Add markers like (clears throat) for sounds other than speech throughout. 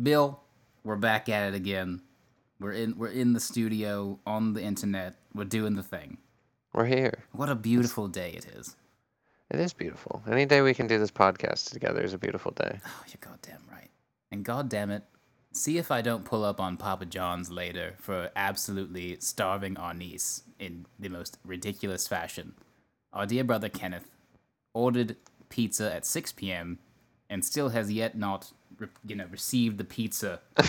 Bill, we're back at it again. We're in we're in the studio on the internet. We're doing the thing. We're here. What a beautiful day it is. It is beautiful. Any day we can do this podcast together is a beautiful day. Oh, you're goddamn right. And goddamn it, see if I don't pull up on Papa John's later for absolutely starving our niece in the most ridiculous fashion. Our dear brother Kenneth ordered pizza at 6 p.m. and still has yet not, re- you know, received the pizza. (laughs)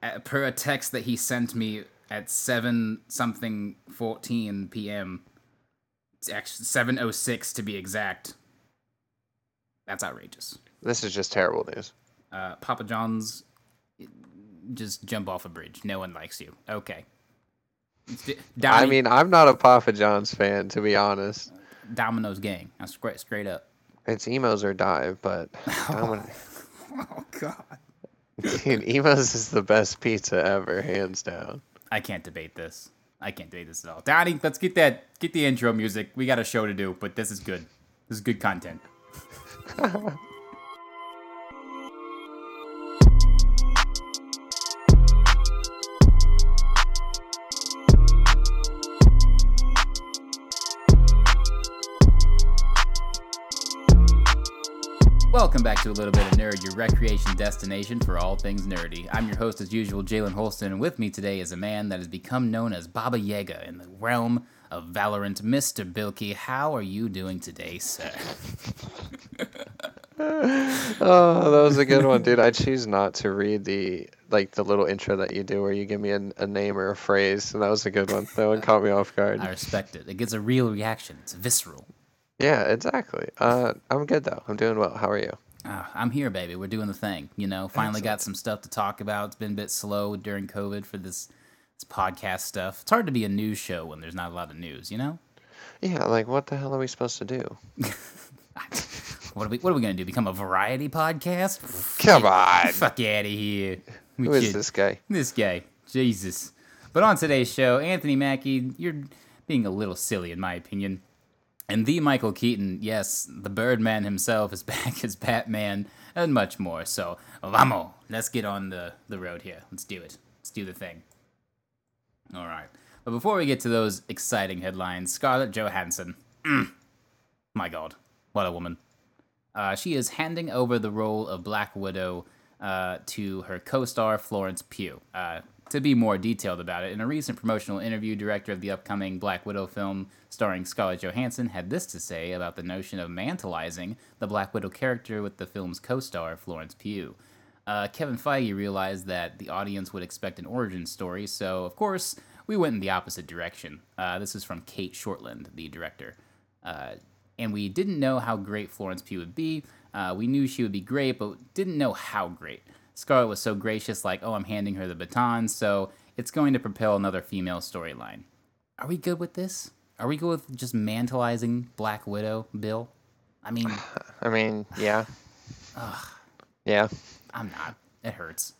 Uh, per a text that he sent me at 7 something 14 p.m. It's actually 706 to be exact. That's outrageous. This is just terrible news. Uh, Papa John's, just jump off a bridge. No one likes you. Okay. I mean, I'm not a Papa John's fan, to be honest. Domino's gang. That's straight, straight up. It's Imo's or die, but (laughs) Domin- Oh God. dude, Imo's is the best pizza ever, hands down. I can't debate this. I can't debate this at all. Donnie, let's get that. Get the intro music. We got a show to do, but this is good. This is good content. (laughs) Welcome back to a little bit of nerd, your recreation destination for all things nerdy. I'm your host, as usual, Jalen Holston, and with me today is a man that has become known as Baba Yaga in the realm of Valorant, Mr. Bilky. How are you doing today, sir? (laughs) Oh, that was a good one, dude. I choose not to read the like the little intro that you do where you give me a, a name or a phrase, and that was a good one. That one caught me off guard. I respect it. It gets a real reaction. It's visceral. Yeah, exactly. Uh, I'm good though. I'm doing well. How are you? Ah, I'm here, baby. We're doing the thing. You know, finally got some stuff to talk about. It's been a bit slow during COVID for this, this podcast stuff. It's hard to be a news show when there's not a lot of news, you know? Yeah, like what the hell are we supposed to do? (laughs) What are we what are we gonna do? Become a variety podcast? Come on. Fuck out of here. We Who is this guy? This guy. Jesus. But on today's show, Anthony Mackie, you're being a little silly in my opinion. And the Michael Keaton, yes, the Birdman himself is (laughs) back as Batman, and much more. So, vamos, let's get on the, the road here. Let's do it. Let's do the thing. All right. But before we get to those exciting headlines, Scarlett Johansson. Mm. My God, what a woman. Uh, she is handing over the role of Black Widow uh, to her co star Florence Pugh. Uh, to be more detailed about it, in a recent promotional interview, director of the upcoming Black Widow film starring Scarlett Johansson had this to say about the notion of mantalizing the Black Widow character with the film's co star Florence Pugh. Uh, Kevin Feige realized that the audience would expect an origin story, so of course, we went in the opposite direction. Uh, this is from Kate Shortland, the director. Uh, and we didn't know how great Florence Pugh would be. Uh, we knew she would be great, but didn't know how great. Scarlett was so gracious, like, oh, I'm handing her the baton, so it's going to propel another female storyline. Are we good with this? Are we good with just mantalizing Black Widow, Bill? I mean, (sighs) I mean, yeah. (sighs) Yeah. I'm not. It hurts.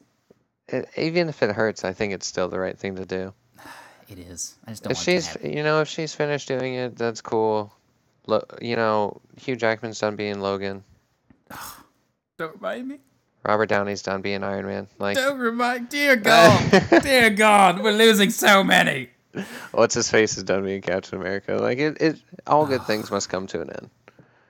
It, even if it hurts, I think it's still the right thing to do. (sighs) It is. I just don't If want she's, it to you know, if she's finished doing it, that's cool. Lo- you know, Hugh Jackman's done being Logan. Don't remind me. Robert Downey's done being Iron Man. Like, Don't remind. Dear God. (laughs) Dear God. We're losing so many. what's his face is done being Captain America. Like, it, it all good things (sighs) must come to an end.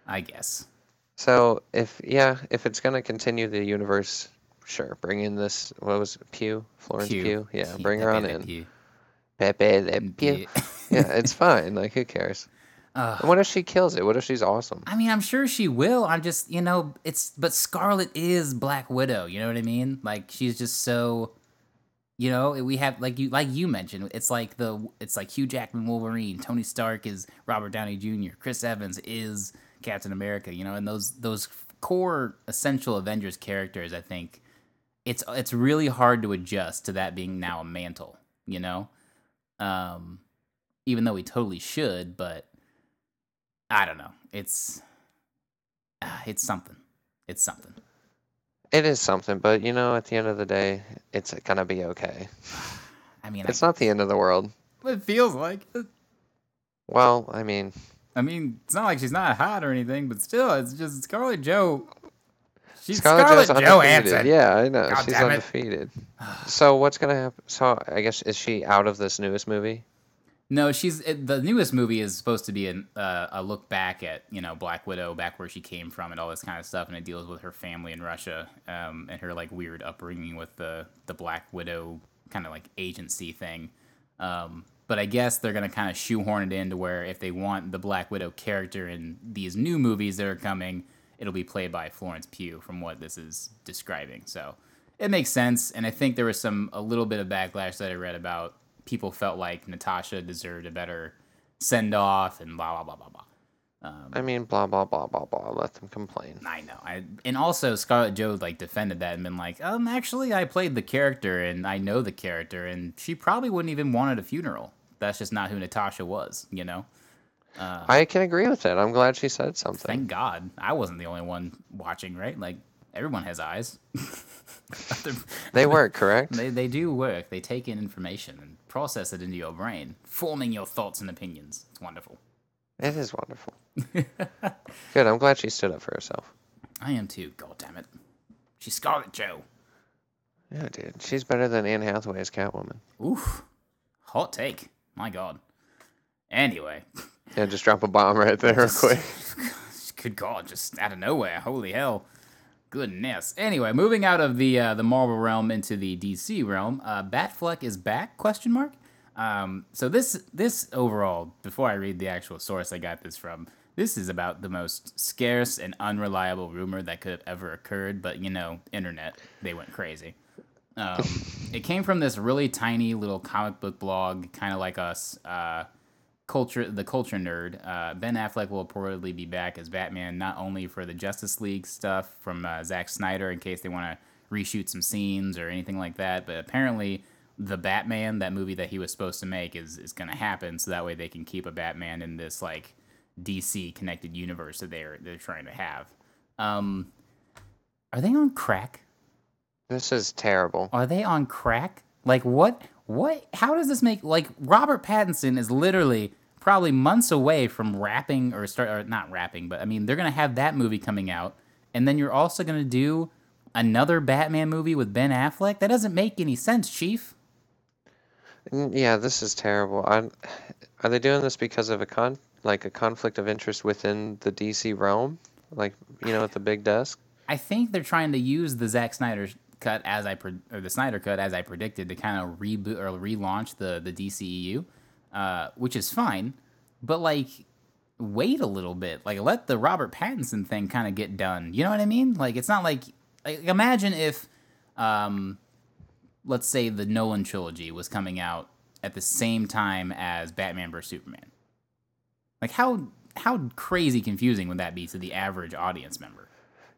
I guess. So if yeah, if it's gonna continue the universe, sure, bring in this. What was it, Pew? Florence Pugh? Yeah, Pew, bring her on in. Pew. Pepe Le Pew. yeah, it's (laughs) fine. Like, who cares? Ugh. And what if she kills it? What if she's awesome? I mean, I'm sure she will. I'm just, you know, it's but Scarlet is Black Widow. You know what I mean? Like she's just so, you know, we have like you like you mentioned. It's like the it's like Hugh Jackman Wolverine, Tony Stark is Robert Downey Jr., Chris Evans is Captain America. You know, and those those core essential Avengers characters. I think it's it's really hard to adjust to that being now a mantle. You know, um, even though we totally should, but I don't know. It's ah, it's something. It's something. It is something, but you know, at the end of the day, it's gonna be okay. (sighs) I mean, It's I, not the end of the world. it feels like. it. Well, I mean, I mean, it's not like she's not hot or anything, but still, it's just Scarlett Joe. She's Scarlett Scarlett. Johansson. Yeah, I know. God She's undefeated. so what's gonna happen? So I guess is she out of this newest movie? No, she's the newest movie is supposed to be an, uh, a look back at you know Black Widow, back where she came from, and all this kind of stuff, and it deals with her family in Russia um, and her like weird upbringing with the the Black Widow kind of like agency thing. Um, but I guess they're gonna kind of shoehorn it into where if they want the Black Widow character in these new movies that are coming, it'll be played by Florence Pugh, from what this is describing. So it makes sense, and I think there was some a little bit of backlash that I read about people felt like Natasha deserved a better send off and blah blah blah blah blah. Um, I mean, blah blah blah blah blah. Let them complain. I know. I and also Scarlett Joe like defended that and been like, um, actually I played the character and I know the character and she probably wouldn't even want at a funeral. That's just not who Natasha was, you know. I can agree with that. I'm glad she said something. Thank God I wasn't the only one watching, right? Like everyone has eyes. (laughs) They work, correct? they they do work. They take in information and process it into your brain, forming your thoughts and opinions. It's wonderful. It is wonderful. (laughs) Good. I'm glad she stood up for herself. I am too. God damn it. She's Scarlet Joe. Yeah, dude. She's better than Anne Hathaway as Catwoman. Oof. Hot take. My God. Anyway, Yeah, just drop a bomb right there real (laughs) quick. (laughs) good God, just out of nowhere. Holy hell. Goodness. Anyway, moving out of the uh, the Marvel realm into the DC realm, uh, Batfleck is back? Question mark. Um, so this this overall, before I read the actual source I got this from, this is about the most scarce and unreliable rumor that could have ever occurred. But you know, internet, they went crazy. Um, (laughs) it came from this really tiny little comic book blog, kind of like us. Uh, culture, the culture nerd. Uh, ben Affleck will reportedly be back as Batman, not only for the Justice League stuff from uh, Zack Snyder, in case they want to reshoot some scenes or anything like that, but apparently the Batman, that movie that he was supposed to make, is is going to happen. So that way they can keep a Batman in this like DC connected universe that they're they're trying to have. Um, are they on crack? This is terrible. Are they on crack? Like what? What? How does this make like Robert Pattinson is literally probably months away from rapping or start or not rapping, but I mean they're gonna have that movie coming out, and then you're also gonna do another Batman movie with Ben Affleck. That doesn't make any sense, Chief. Yeah, this is terrible. i are they doing this because of a con like a conflict of interest within the DC realm? Like, you know, at the big desk? I think they're trying to use the Zack Snyder cut as I pre- or the Snyder cut as I predicted to kind of reboot or relaunch the the DCEU, uh, which is fine, but like wait a little bit, like let the Robert Pattinson thing kind of get done. You know what I mean? Like it's not like, like imagine if, um, let's say the Nolan trilogy was coming out at the same time as Batman vs Superman. Like how how crazy confusing would that be to the average audience member?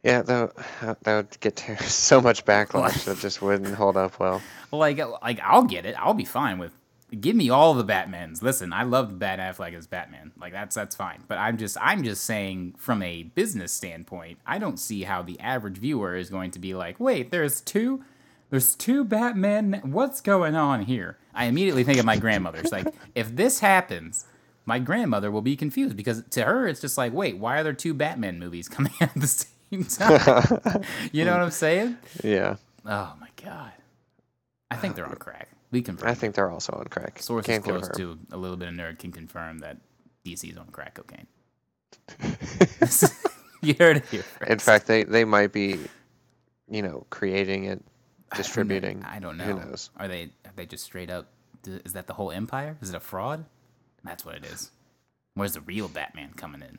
Yeah, that would- that would get (laughs) so much backlash that just wouldn't hold up well. Like, like I'll get it. I'll be fine with. Give me all the Batmans. Listen, I love Bat Affleck as Batman. Like that's that's fine. But I'm just I'm just saying from a business standpoint, I don't see how the average viewer is going to be like, wait, there's two, there's two Batman. What's going on here? I immediately think of my grandmother's. Like, if this happens, my grandmother will be confused because to her it's just like, wait, why are there two Batman movies (laughs) coming out at the same time? (laughs) you know what I'm saying? Yeah, Oh my god. I think they're on crack. We confirm. I think they're also on crack. sources Can't close confirm. to a little bit of nerd can confirm that DC's on crack cocaine. (laughs) (laughs) you heard it here. In fact, they they might be, you know, creating it, I don't know. distributing. I don't know. Who knows? Are they? Are they just straight up? Is that the whole empire? Is it a fraud? That's what it is. Where's the real Batman coming in?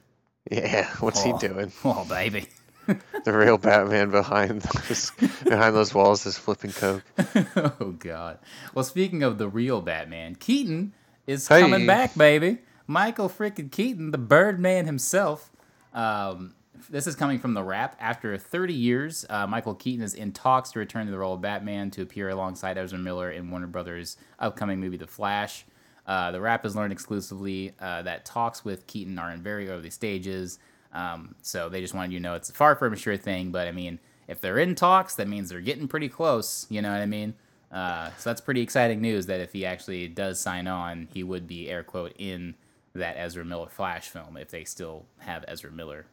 Yeah, (laughs) what's Oh. he doing? Oh baby. (laughs) The real Batman behind those behind those walls is flipping coke. (laughs) oh god. Well, speaking of the real Batman, Keaton is Hey. coming back, baby. Michael freaking Keaton, the Birdman himself. Um, this is coming from the Wrap. After 30 years, uh, Michael Keaton is in talks to return to the role of Batman to appear alongside Ezra Miller in Warner Brothers' upcoming movie, The Flash. Uh, the Wrap has learned exclusively uh, that talks with Keaton are in very early stages. Um, so they just wanted you to know it's far from a sure thing, but I mean, if they're in talks, that means they're getting pretty close. You know what I mean? Uh, so that's pretty exciting news that if he actually does sign on, he would be air quote in that Ezra Miller Flash film if they still have Ezra Miller.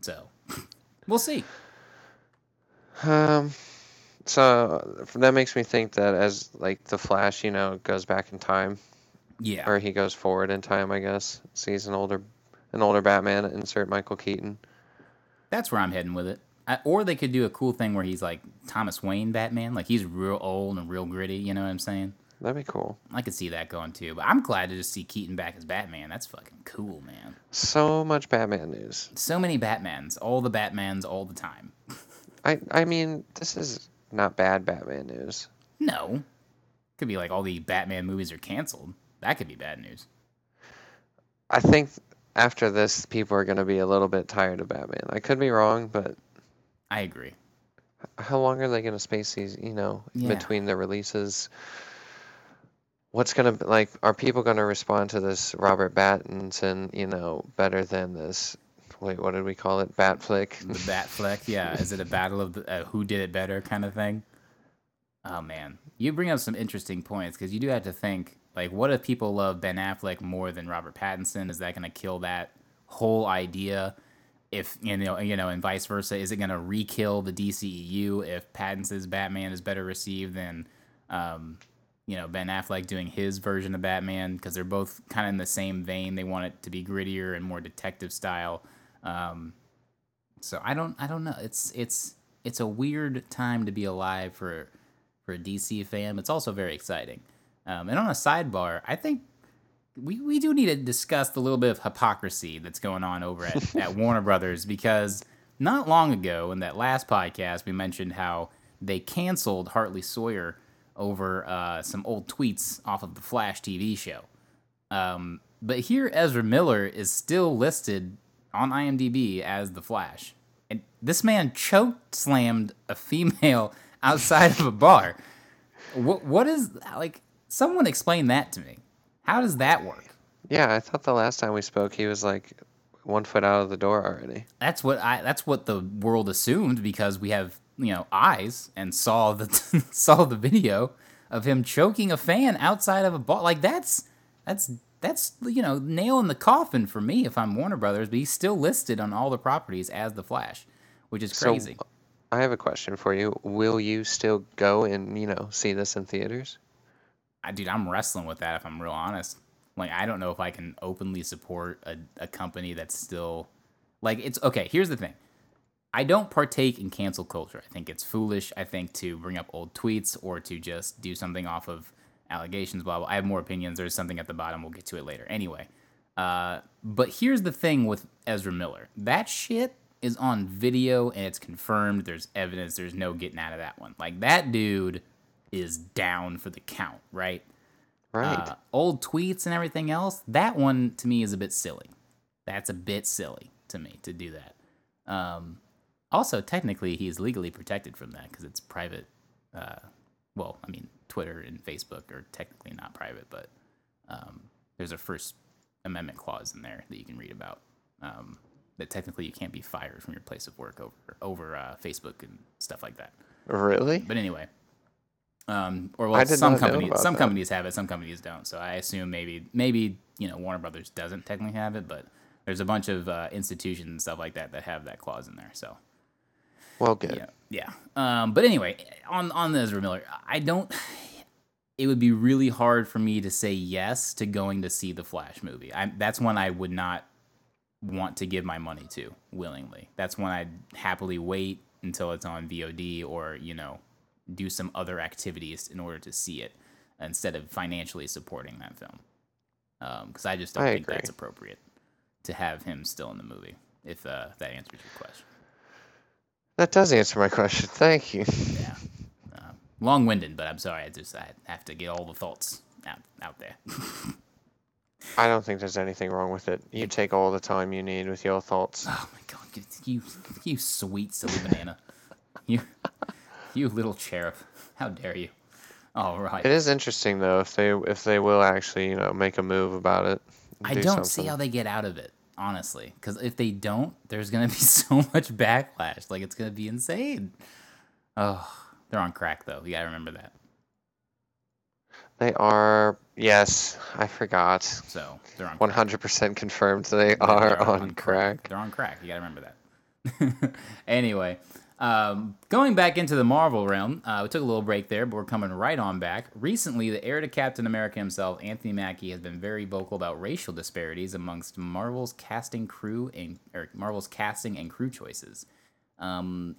So (laughs) we'll see. Um, so that makes me think that as like the Flash, you know, goes back in time, Yeah. or he goes forward in time, I guess. Sees an older, an older Batman. Insert Michael Keaton. That's where I'm heading with it. I, or they could do a cool thing where he's like Thomas Wayne Batman, like he's real old and real gritty. You know what I'm saying? That'd be cool. I could see that going too. But I'm glad to just see Keaton back as Batman. That's fucking cool, man. So much Batman news. So many Batmans, all the Batmans, all the time. (laughs) I I mean, this is not bad Batman news. No, could be like all the Batman movies are canceled. That could be bad news. I think after this, people are going to be a little bit tired of Batman. I could be wrong, but I agree. how long are they going to space these? You know, Yeah. between the releases. What's gonna like? Are people gonna respond to this Robert Pattinson, you know, better than this? Wait, what did we call it? Bat flick. The Bat Fleck, yeah. (laughs) Is it a battle of the, uh, who did it better kind of thing? Oh man, you bring up some interesting points because you do have to think like, what if people love Ben Affleck more than Robert Pattinson? Is that going to kill that whole idea? If you know, you know, and vice versa, is it going to re-kill the DCEU if Pattinson's Batman is better received than, um, you know, Ben Affleck doing his version of Batman? Because they're both kind of in the same vein. They want it to be grittier and more detective style. Um, so I don't I don't know. It's it's it's a weird time to be alive for for a DC fan. It's also very exciting. Um, and on a sidebar, I think we, we do need to discuss the little bit of hypocrisy that's going on over at, (laughs) at Warner Brothers because not long ago in that last podcast we mentioned how they canceled Hartley Sawyer over uh, some old tweets off of the Flash TV show. Um, but here Ezra Miller is still listed on IMDb as the Flash. And this man choked slammed a female (laughs) outside of a bar. What what is like someone explain that to me. How does that work? Yeah, I thought the last time we spoke, he was like one foot out of the door already. That's what I that's what the world assumed because we have, you know, eyes and saw the (laughs) saw the video of him choking a fan outside of a ball. Like that's that's that's you know, nail in the coffin for me if I'm Warner Brothers, but he's still listed on all the properties as the Flash, which is crazy. So, crazy. I have a question for you. Will you still go and you know see this in theaters? I, dude, I'm wrestling with that if I'm real honest. Like, I don't know if I can openly support a, a company that's still like it's okay. Here's the thing. I don't partake in cancel culture. I think it's foolish. I think to bring up old tweets or to just do something off of allegations, blah, blah. I have more opinions. There's something at the bottom. We'll get to it later. Anyway, uh, but here's the thing with Ezra Miller. That shit is on video and it's confirmed. There's evidence. There's no getting out of that one. Like, that dude is down for the count, right? Right. Uh, old tweets and everything else, that one to me is a bit silly. That's a bit silly to me to do that. Um, also, technically, he is legally protected from that because it's private. Uh, well, I mean, Twitter and Facebook are technically not private, but um, there's a First Amendment clause in there that you can read about. Um, that technically you can't be fired from your place of work over over uh, Facebook and stuff like that. really? But anyway, um, or well, some companies some that. companies have it, some companies don't. So I assume maybe maybe you know Warner Brothers doesn't technically have it, but there's a bunch of uh, institutions and stuff like that that have that clause in there. So Well, good. yeah, yeah. Um, but anyway, on on the Ezra Miller, I don't. It would be really hard for me to say yes to going to see the Flash movie. I, that's one I would not want to give my money to willingly. That's one I'd happily wait until it's on VOD or you know do some other activities in order to see it instead of financially supporting that film. Because I just don't I think agree. that's appropriate to have him still in the movie. If uh, that answers your question. That does answer my question. Thank you. Yeah. Uh, long-winded, but I'm sorry. I just I have to get all the thoughts out out there. (laughs) I don't think there's anything wrong with it. You take all the time you need with your thoughts. oh my god, you you sweet silly banana, you (laughs) you little cherub. How dare you? All right. It is interesting though if they if they will actually you know make a move about it. I do don't see how they get out of it, honestly. Because if they don't, there's gonna be (laughs) so much backlash. Like it's gonna be insane. Oh, they're on crack though. You gotta remember that. They are yes, I forgot. So they're on. Crack. hundred percent confirmed they They are on crack. They're on crack. You gotta remember that. (laughs) anyway, Um, going back into the Marvel realm, uh, we took a little break there, but we're coming right on back. Recently, the heir to Captain America himself, Anthony Mackie, has been very vocal about racial disparities amongst Marvel's casting crew and or Marvel's casting and crew choices. Um,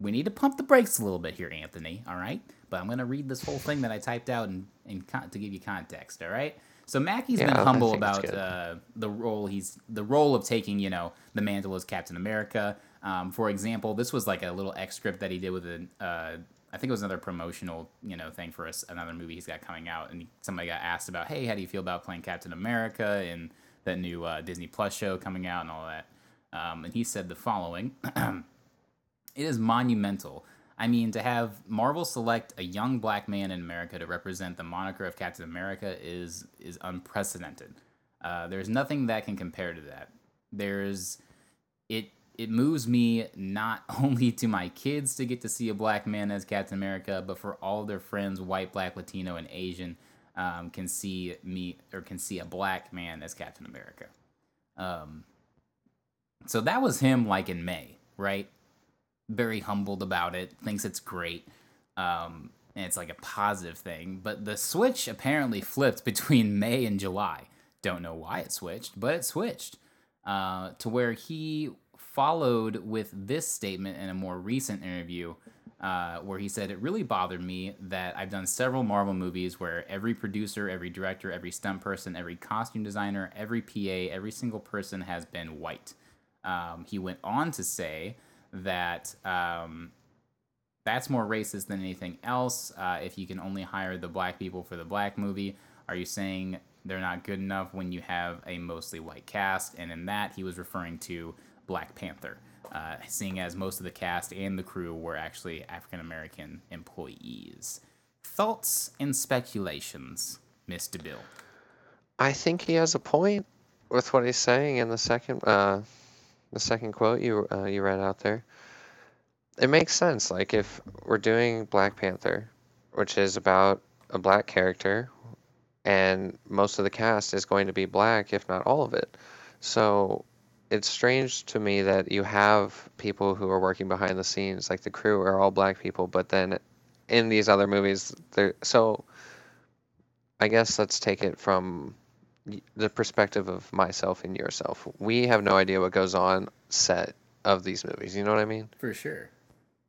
we need to pump the brakes a little bit here, Anthony. All right, but I'm gonna read this whole thing that I typed out and, and con- to give you context. All right. So Mackie's Yeah, been humble about uh, the role he's the role of taking you know the mantle as Captain America. Um, for example, this was like a little X script that he did with an uh, I think it was another promotional you know thing for us another movie he's got coming out, and somebody got asked about hey how do you feel about playing Captain America in that new uh, Disney Plus show coming out and all that, um, and he said the following. (clears throat) It is monumental. I mean, to have Marvel select a young black man in America to represent the moniker of Captain America is is unprecedented. Uh, there's nothing that can compare to that. There's it it moves me not (laughs) only to my kids to get to see a black man as Captain America, but for all their friends, white, black, Latino, and Asian, um, can see me or can see a black man as Captain America. Um, so that was him like in May, right? very humbled about it, thinks it's great, um, and it's like a positive thing. But the switch apparently flipped (laughs) between May and July. Don't know why it switched, but it switched uh, to where he followed with this statement in a more recent interview. Uh, where he said, It really bothered me that I've done several Marvel movies where every producer, every director, every stunt person, every costume designer, every PA, every single person has been white. Um, he went on to say that um, that's more racist than anything else. Uh, if you can only hire the black people for the black movie, are you saying they're not good enough when you have a mostly white cast? And in that, he was referring to Black Panther, uh, seeing as most of the cast and the crew were actually African American employees. Thoughts and speculations, Mr. Bill. I think he has a point with what he's saying in the second uh, the second quote you uh, you read out there. It makes sense. Like if we're doing Black Panther, which is about a black character, and most of the cast is going to be black, if not all of it. So it's strange to me that you have people who are working behind the scenes, like the crew are all black people, but then in these other movies, they're so. I guess let's take it from the perspective of myself and yourself. We have no idea what goes on set of these movies. You know what I mean? For sure.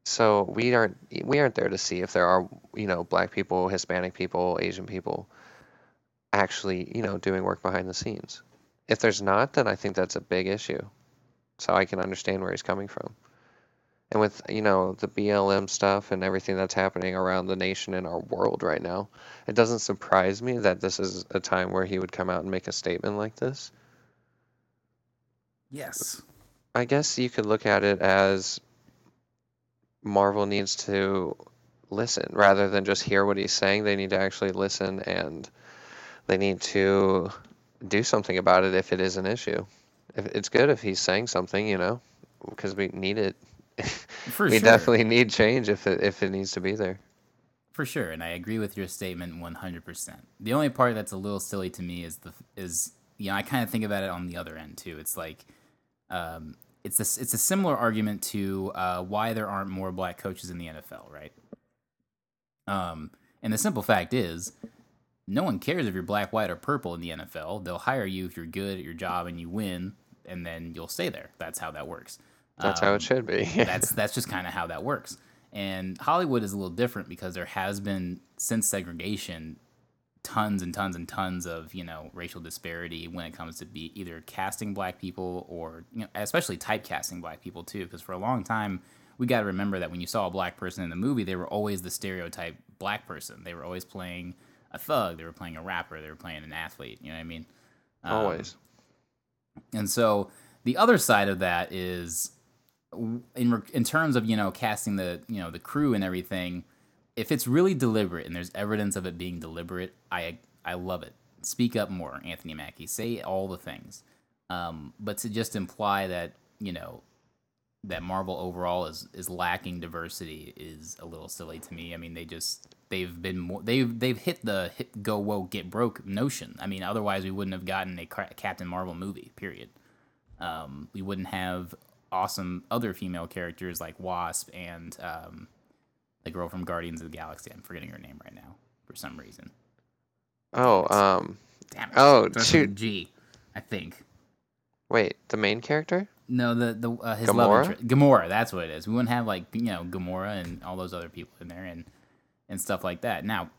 So we aren't we aren't there to see if there are you know black people, Hispanic people, Asian people actually you know doing work behind the scenes. If there's not, then I think that's a big issue. So I can understand where he's coming from. And with you know the BLM stuff and everything that's happening around the nation and our world right now, it doesn't surprise me that this is a time where he would come out and make a statement like this. Yes. I guess you could look at it as Marvel needs to listen rather than just hear what he's saying. They need to actually listen and they need to do something about it if it is an issue. If it's good if he's saying something, you know, because we need it. (laughs) For we sure. definitely need change if it if it needs to be there. For sure, and I agree with your statement 100%. The only part that's a little silly to me is the is you know I kind of think about it on the other end too. It's like um, it's a it's a similar argument to uh, why there aren't more black coaches in the NFL, right? Um, and the simple fact is, no one cares if you're black, white, or purple in the NFL. They'll hire you if you're good at your job and you win, and then you'll stay there. That's how that works. That's how Um, it should be. (laughs) that's that's just kind of how that works. And Hollywood is a little different because there has been since segregation tons and tons and tons of you know racial disparity when it comes to be either casting black people or you know especially typecasting black people too because for a long time we got to remember that when you saw a black person in the movie they were always the stereotype black person they were always playing a thug they were playing a rapper they were playing an athlete you know what i mean Um, Always. and so the other side of that is in in terms of you know casting the you know the crew and everything. If it's really deliberate and there's evidence of it being deliberate, I I love it. Speak up more, Anthony Mackie. Say all the things. Um, but to just imply that you know that Marvel overall is is lacking diversity is a little silly to me. I mean, they just they've been more they've they've hit the hit, go woke get broke notion. I mean, otherwise we wouldn't have gotten a Captain Marvel movie. Period. Um, we wouldn't have awesome other female characters like Wasp and um, the girl from Guardians of the Galaxy. I'm forgetting her name right now for some reason. Oh, um, Damn it. Oh, Starts shoot. G, I think. wait, the main character? No, the the uh, his Gamora? love interest, Gamora. That's what it is. We wouldn't have like you know Gamora and all those other people in there and and stuff like that. Now,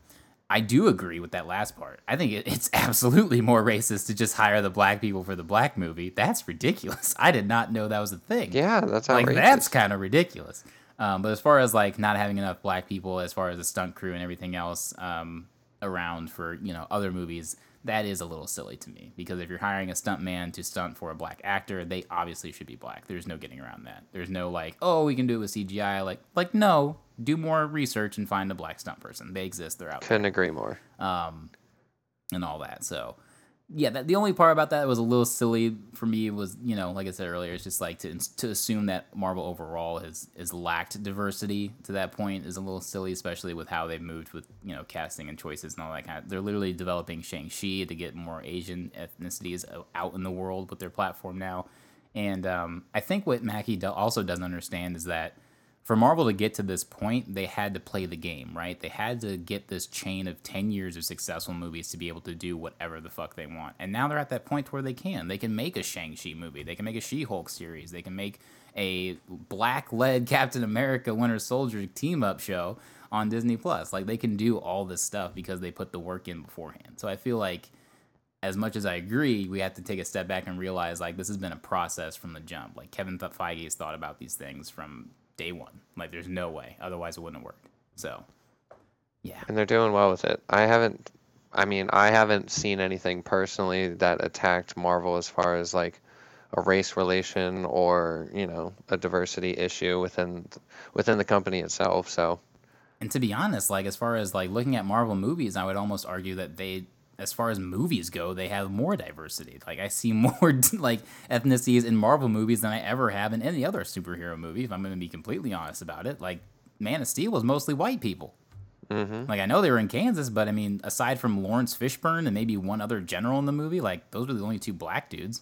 I do agree with that last part. I think (laughs) it's absolutely more racist to just hire the black people for the black movie. That's ridiculous. (laughs) I did not know that was a thing. Yeah, that's like outrageous. that's kind of ridiculous. Um, but as far as like not having enough black people, as far as the stunt crew and everything else um, around for you know other movies, that is a little silly to me because if you're hiring a stunt man to stunt for a black actor, they obviously should be black. There's no getting around that. There's no like, oh, we can do it with CGI. Like, like no, do more research and find a black stunt person. They exist. They're out there Couldn't agree more. um, and all that. So, yeah, that, the only part about that was a little silly for me was, you know, like I said earlier, it's just like to to assume that Marvel overall has has lacked diversity to that point is a little silly, especially with how they've moved with you know casting and choices and all that kind. Of, they're literally developing Shang Chi to get more Asian ethnicities out in the world with their platform now. And um, I think what Mackie also doesn't understand is that for Marvel to get to this point, they had to play the game, right? They had to get this chain of 10 years of successful movies to be able to do whatever the fuck they want. And now they're at that point where they can. They can make a Shang-Chi movie. They can make a She-Hulk series. They can make a black-led (laughs) Captain America Winter Soldier team-up show on Disney Plus. Like they can do all this stuff because they put the work in beforehand. So I feel like as much as I agree, we have to take a step back and realize like this has been a process from the jump. Like Kevin Th- Feige has thought about these things from day one. Like there's no way, otherwise it wouldn't have worked. So, yeah, And they're doing well with it. I haven't I mean, I haven't seen anything personally that attacked Marvel as far as like a race relation or, you know, a diversity issue within within the company itself. So, and to be honest, like as far as like looking at Marvel movies, I would almost argue that they, as far as movies go, they have more diversity. Like I see (laughs) more like ethnicities in Marvel movies than I ever have in any other superhero movie. If I'm going to be completely honest about it, like Man of Steel was mostly white people. mhm. Like I know they were in Kansas, but I mean, aside from Laurence Fishburne and maybe one other general in the movie, like those were the only two black dudes.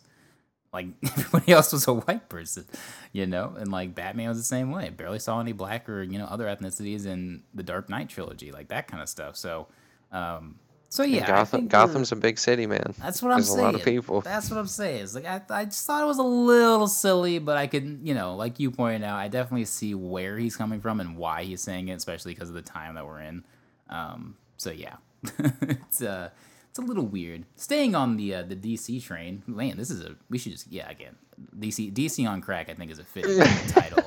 Like (laughs) everybody else was a white person, you know. And like Batman was the same way. Barely saw any black or you know other ethnicities in the Dark Knight trilogy, like that kind of stuff. So, um, so yeah, Gotham Gotham's a big city, man. that's what I'm There's a lot of people. That's what I'm saying. It's like I, I just thought it was a little silly, but I could, you know, like you pointed out, I definitely see where he's coming from and why he's saying it, especially because of the time that we're in. Um, so yeah, (laughs) it's uh, it's a little weird. Staying on the uh, the DC train, man. This is a we should just yeah again DC DC on crack. I think is a fitting (laughs) title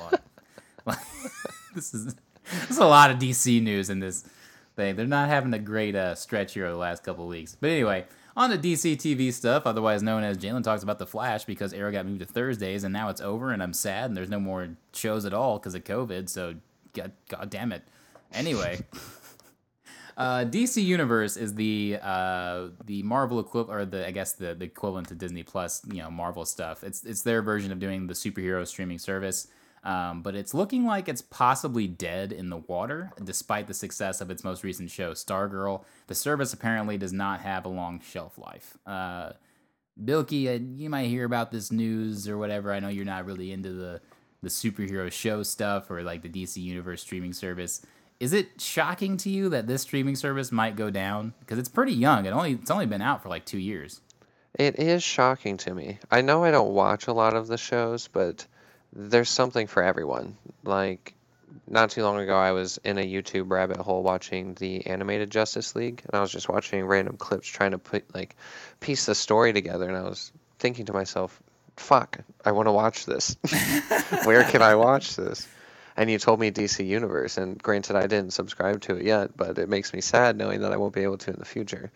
on. (laughs) this is there's a lot of DC news in this thing. They're not having a great uh, stretch here over the last couple of weeks. But anyway, on the DC TV stuff, otherwise known as Jalen talks about the Flash because Arrow got moved to Thursdays and now it's over and I'm sad and there's no more shows at all because of COVID. So god, god damn it. Anyway. (laughs) Uh, DC Universe is the uh, the Marvel equivalent, or the I guess the, the equivalent to Disney Plus, you know, Marvel stuff. It's it's their version of doing the superhero streaming service, um, but it's looking like it's possibly dead in the water, despite the success of its most recent show, Stargirl. The service apparently does not have a long shelf life. Uh, Bilky, uh, you might hear about this news or whatever. I know you're not really into the the superhero show stuff or like the DC Universe streaming service. Is it shocking to you that this streaming service might go down? Because it's pretty young. It only it's only been out for like two years. It is shocking to me. I know I don't watch a lot of the shows, but there's something for everyone. Like, not too long ago, I was in a YouTube rabbit hole watching the animated Justice League, and I was just watching random clips trying to put, like, piece the story together, and I was thinking to myself, fuck, I want to watch this. (laughs) Where can I watch this? And you told me DC Universe, and granted, I didn't subscribe to it yet, but it makes me sad knowing that I won't be able to in the future.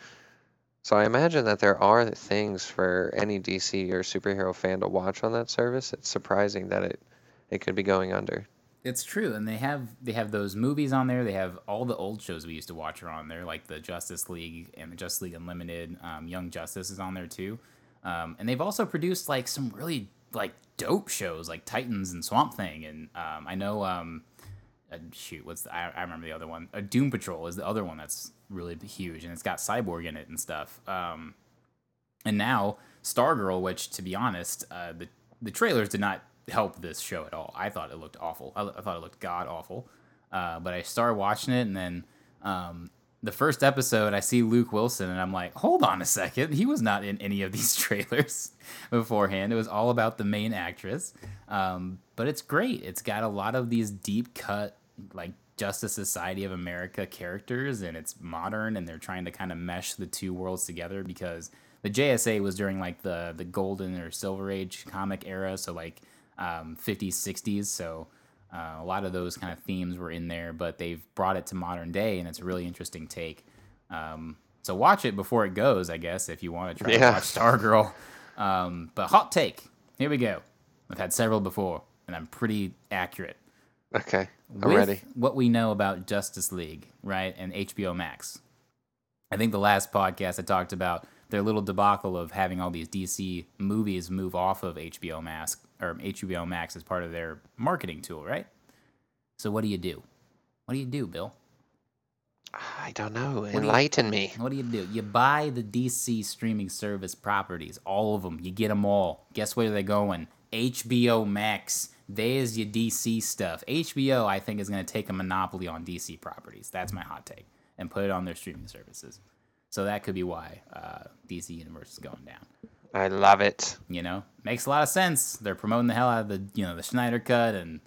So I imagine that there are things for any DC or superhero fan to watch on that service. It's surprising that it it could be going under. It's true, and they have they have those movies on there. They have all the old shows we used to watch are on there, like the Justice League and the Justice League Unlimited. Um, Young Justice is on there too, um, and they've also produced like some really like dope shows, like Titans and Swamp Thing. And um, I know, um, uh, shoot, what's the, I, I remember the other one? Uh, Doom Patrol is the other one that's really huge, and it's got Cyborg in it and stuff. Um, and now Stargirl, which to be honest, uh, the the trailers did not help this show at all. I thought it looked awful. I, I thought it looked god awful. Uh, but I started watching it, and then um, the first episode, I see Luke Wilson, and I'm like, hold on a second. He was not in any of these (laughs) trailers beforehand. It was all about the main actress. Um, but it's great. It's got a lot of these deep cut, like Justice Society of America characters, and it's modern, and they're trying to kind of mesh the two worlds together because the JSA was during like the the golden or silver age comic era, so like um, 50s, 60s. So uh, a lot of those kind of themes were in there, but they've brought it to modern day, and it's a really interesting take. Um, so watch it before it goes, I guess, if you want to try Yeah. to watch Stargirl. Um, but hot take, here we go. I've had several before, and I'm pretty accurate. Okay, I'm With ready. What we know about Justice League, right, and HBO Max. I think the last podcast I talked about their little debacle of having all these DC movies move off of HBO Max or HBO Max as part of their marketing tool, right? So what do you do? What do you do, Bill? I don't know. do you- Enlighten me. What do you do? You buy the DC streaming service properties, all of them. You get them all. Guess where they're going? HBO Max. There's your DC stuff. HBO, I think, is going to take a monopoly on DC properties. That's my hot take, and put it on their streaming services. So that could be why uh, DC Universe is going down. I love it. You know, makes a lot of sense. They're promoting the hell out of the you know the Snyder cut, and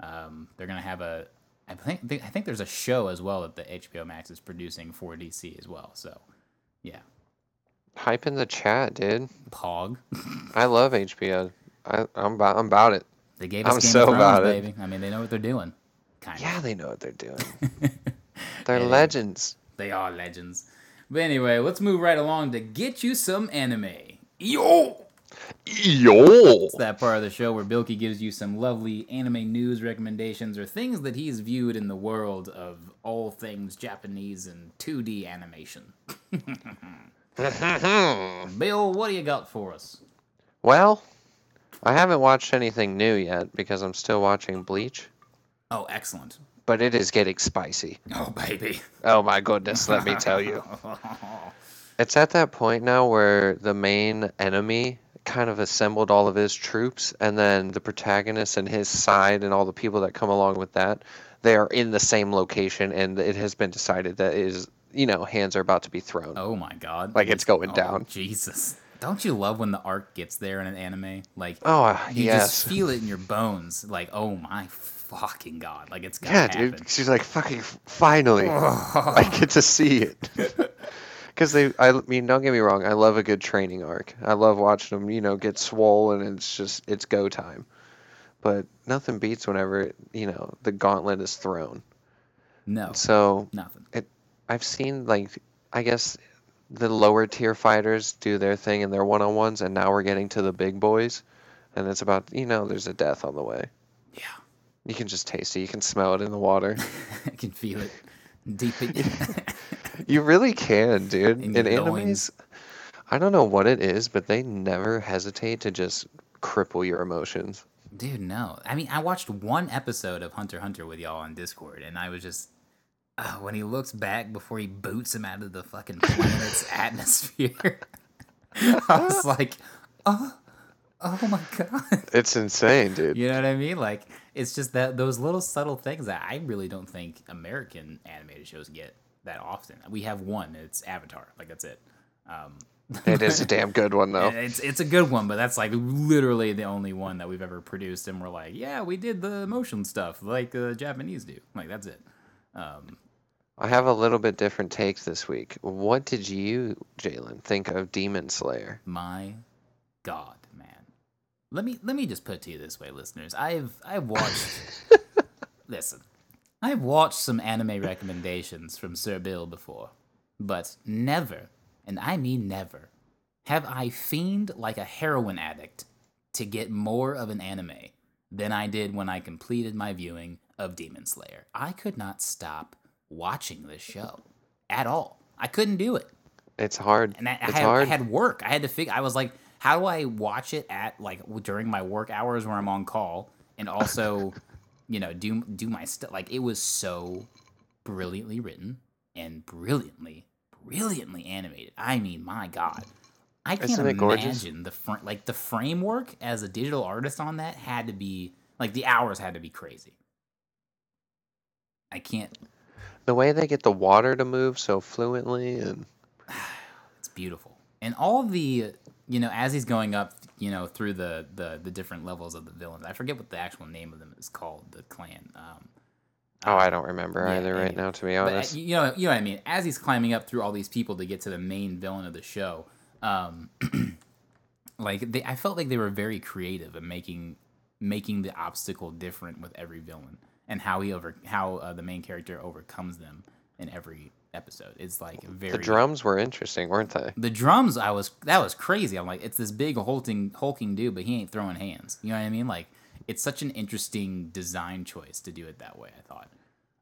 um, they're gonna have a. I think I think there's a show as well that the HBO Max is producing for DC as well. So, yeah, Hype in the chat, dude. Pog. I love HBO. I, I'm about. I'm about it. They gave us I'm Game so of Thrones, about it. baby. I mean, they know what they're doing. Kind Yeah, they know what they're doing. (laughs) They're Anyway. legends. They are legends. But anyway, let's move right along to get you some anime. Yo! Yo. It's that part of the show where Bilky gives you some lovely anime news recommendations or things that he's viewed in the world of all things Japanese and 2D animation. (laughs) Bill, what do you got for us? well, I haven't watched anything new yet because I'm still watching Bleach, Oh, excellent. but it is getting spicy. Oh, baby. Oh my goodness, let me tell you. (laughs) It's at that point now where the main enemy kind of assembled all of his troops, and then the protagonist and his side and all the people that come along with that, they are in the same location, and it has been decided that it is, you know, hands are about to be thrown. Oh my god. Like, it's going Oh, down. Jesus. Don't you love when the arc gets there in an anime? Like, Oh, uh, you yes. just feel it in your bones. Like, oh my fucking god. Like, it's gotta Yeah, happen. dude. She's like, fucking, finally, (laughs) I get to see it. (laughs) Because they, I mean, don't get me wrong, I love a good training arc. I love watching them, you know, get swollen, and it's just, it's go time. But nothing beats whenever, you know, the gauntlet is thrown. No, So nothing. It, I've seen, like, I guess the lower tier fighters do their thing in their one on ones, and now we're getting to the big boys. And it's about, you know, there's a death on the way. Yeah. You can just taste it, you can smell it in the water. (laughs) I can feel it deep in (laughs) (laughs) You really can, dude. In In, animes. I don't know what it is, but they never hesitate to just cripple your emotions. Dude, no. I mean, I watched one episode of Hunter Hunter with y'all on Discord, and I was just. Uh, when he looks back before he boots him out of the fucking planet's (laughs) atmosphere, (laughs) I was like, oh, oh my god. It's insane, dude. You know what I mean? Like, it's just that those little subtle things that I really don't think American animated shows get that often. We have one, it's Avatar. Like, that's it. Um, (laughs) It is a damn good one, though. It's it's a good one, but that's like literally the only one that we've ever produced, and we're like, yeah, we did the motion stuff like the Japanese do. Like that's it. Um, I have a little bit different take this week. What did you, Jalen, think of Demon Slayer? my God, man. Let me let me just put it to you this way, listeners. I've I've watched. (laughs) listen, I've watched some anime recommendations from Sir Bill before, but never, and I mean never, have I fiend like a heroin addict to get more of an anime than I did when I completed my viewing of Demon Slayer. I could not stop watching this show at all. I couldn't do it. It's hard. And I, I, it's had, hard. I had work. I had to figure. I was like, how do I watch it at like during my work hours where I'm on call, and also, (laughs) you know, do do my stuff. Like it was so brilliantly written and brilliantly, brilliantly animated. I mean, my God, I can't Isn't gorgeous? imagine the fr- like the framework as a digital artist on that had to be like the hours had to be crazy. I can't. The way they get the water to move so fluently and (sighs) It's beautiful, and all the you know as he's going up, you know through the the the different levels of the villains. I forget what the actual name of them is called. The clan. Um, oh, I don't remember yeah, either right now, to be But uh, honest. you know, you know what I mean. As he's climbing up through all these people to get to the main villain of the show, um, (clears throat) like they, I felt like they were very creative in making making the obstacle different with every villain and how he over how uh, the main character overcomes them in every episode. It's like very The drums were interesting, weren't they? the drums I was that was crazy. I'm like, it's this big hulking hulking dude, but he ain't throwing hands. You know what I mean? Like it's such an interesting design choice to do it that way, I thought.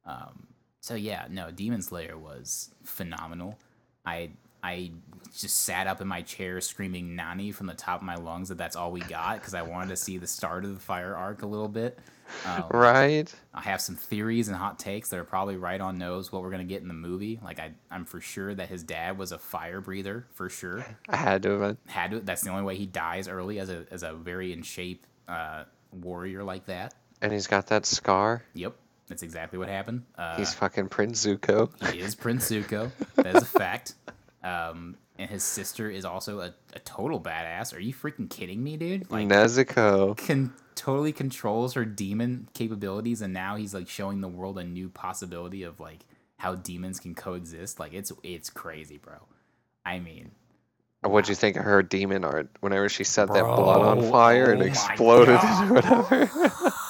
Um, so yeah, no, Demon Slayer was phenomenal. I I just sat up in my chair screaming Nani from the top of my lungs that that's all we got because I wanted to see the start of the fire arc a little bit. Um, Right? I have some theories and hot takes that are probably right on nose what we're gonna get in the movie. Like I, I'm for sure that his dad was a fire breather for sure. I had to have. Had to. That's the only way he dies early as a as a very in shape uh, warrior like that. And he's got that scar. Yep, that's exactly what happened. Uh, He's fucking Prince Zuko. he is Prince Zuko. (laughs) That is a fact. Um, and his sister is also a, a total badass. Are you freaking kidding me, dude? Like Nezuko. can totally controls her demon capabilities and now he's like showing the world a new possibility of like how demons can coexist like it's it's crazy bro i mean What'd you think of her demon art? Whenever she set that blood on fire and oh exploded God. or (laughs) whatever. (laughs)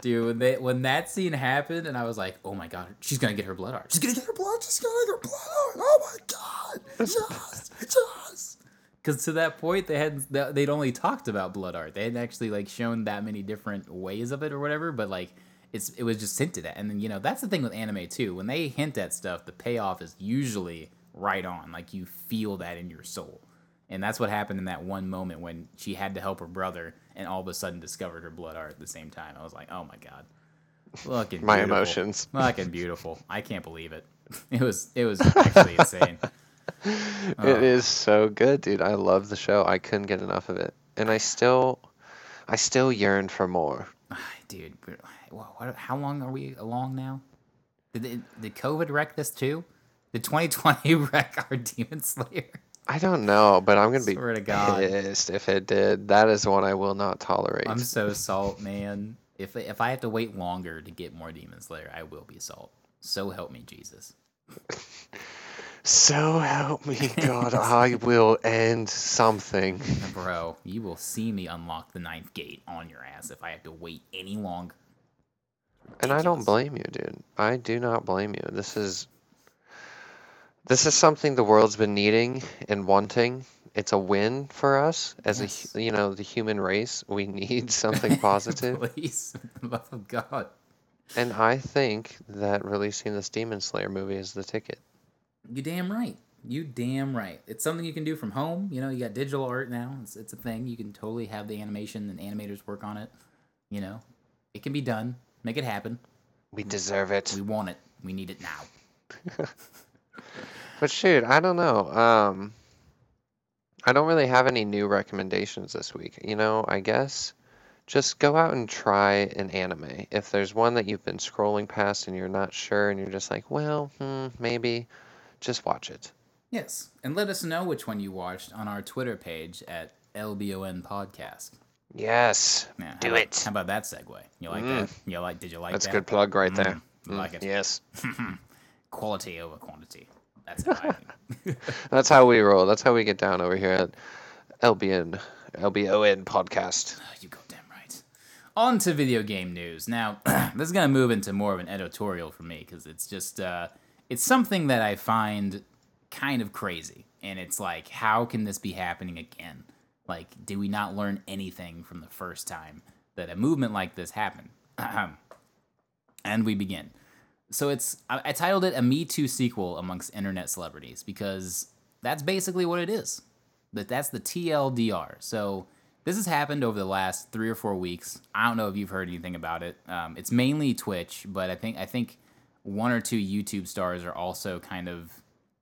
dude when they when that scene happened and i was like oh my god she's gonna get her blood art. She's gonna get her blood she's gonna get her blood art. Oh my god just, (laughs) yes because to that point they hadn't they'd only talked about blood art. They hadn't actually like shown that many different ways of it or whatever but like it's it was just hinted at. And then you know that's the thing with anime too. When they hint at stuff the payoff is usually right on. Like you feel that in your soul and that's what happened in that one moment when she had to help her brother and all of a sudden discovered her blood art at the same time i was like oh my god Looking My beautiful. emotions. (laughs) Fucking beautiful. I can't believe it. (laughs) It was it was actually insane. (laughs) It is so good, dude. I love the show. I couldn't get enough of it. And I still I still yearn for more. (sighs) Dude, how long are we along now? Did, did COVID wreck this too? Did 2020 wreck our Demon Slayer? I don't know, but I'm gonna be Swear to God. pissed if it did. That is one I will not tolerate. I'm so salt, man. If if I have to wait longer to get more Demon Slayer, I will be salt. So help me, Jesus. So help me (laughs) God, I will end something. (laughs) Bro, you will see me unlock the ninth gate on your ass if I have to wait any longer. And I don't blame you, dude. I do not blame you. This is this is something the world's been needing and wanting. It's a win for us as Yes. a you know the human race. We need (laughs) something positive, (laughs) Please, the love of God. and I think that releasing this Demon Slayer movie is the ticket. You damn right. You damn right. It's something you can do from home. You know, you got digital art now. It's, it's a thing. You can totally have the animation and animators work on it. You know, it can be done. Make it happen. We deserve it. We want it. We need it now. (laughs) But shoot, I don't know. Um, I don't really have any new recommendations this week. You know, I guess just go out and try an anime. If there's one that you've been scrolling past and you're not sure and you're just like, well, hmm, maybe, just watch it. Yes. And let us know which one you watched on our Twitter page at LBON Podcast. Yes, Yeah, do about- it. How about that segue? You like that? You like? Did you like that? That's a good plug right there. I like it. Yes, (laughs) Quality over quantity. That's how (laughs) that's how we roll. That's how we get down over here at LBN, LBON podcast. (sighs) You go damn right. On to video game news. Now, (clears throat) this is gonna move into more of an editorial for me because it's just uh, it's something that I find kind of crazy, and it's like, how can this be happening again? Like, did we not learn anything from the first time that a movement like this happened? (clears throat) and we begin. So it's I, I titled it a Me Too sequel amongst internet celebrities because that's basically what it is. That that's the TLDR. So this has happened over the last three or four weeks. I don't know if you've heard anything about it. Um, it's mainly Twitch, but I think I think one or two YouTube stars are also kind of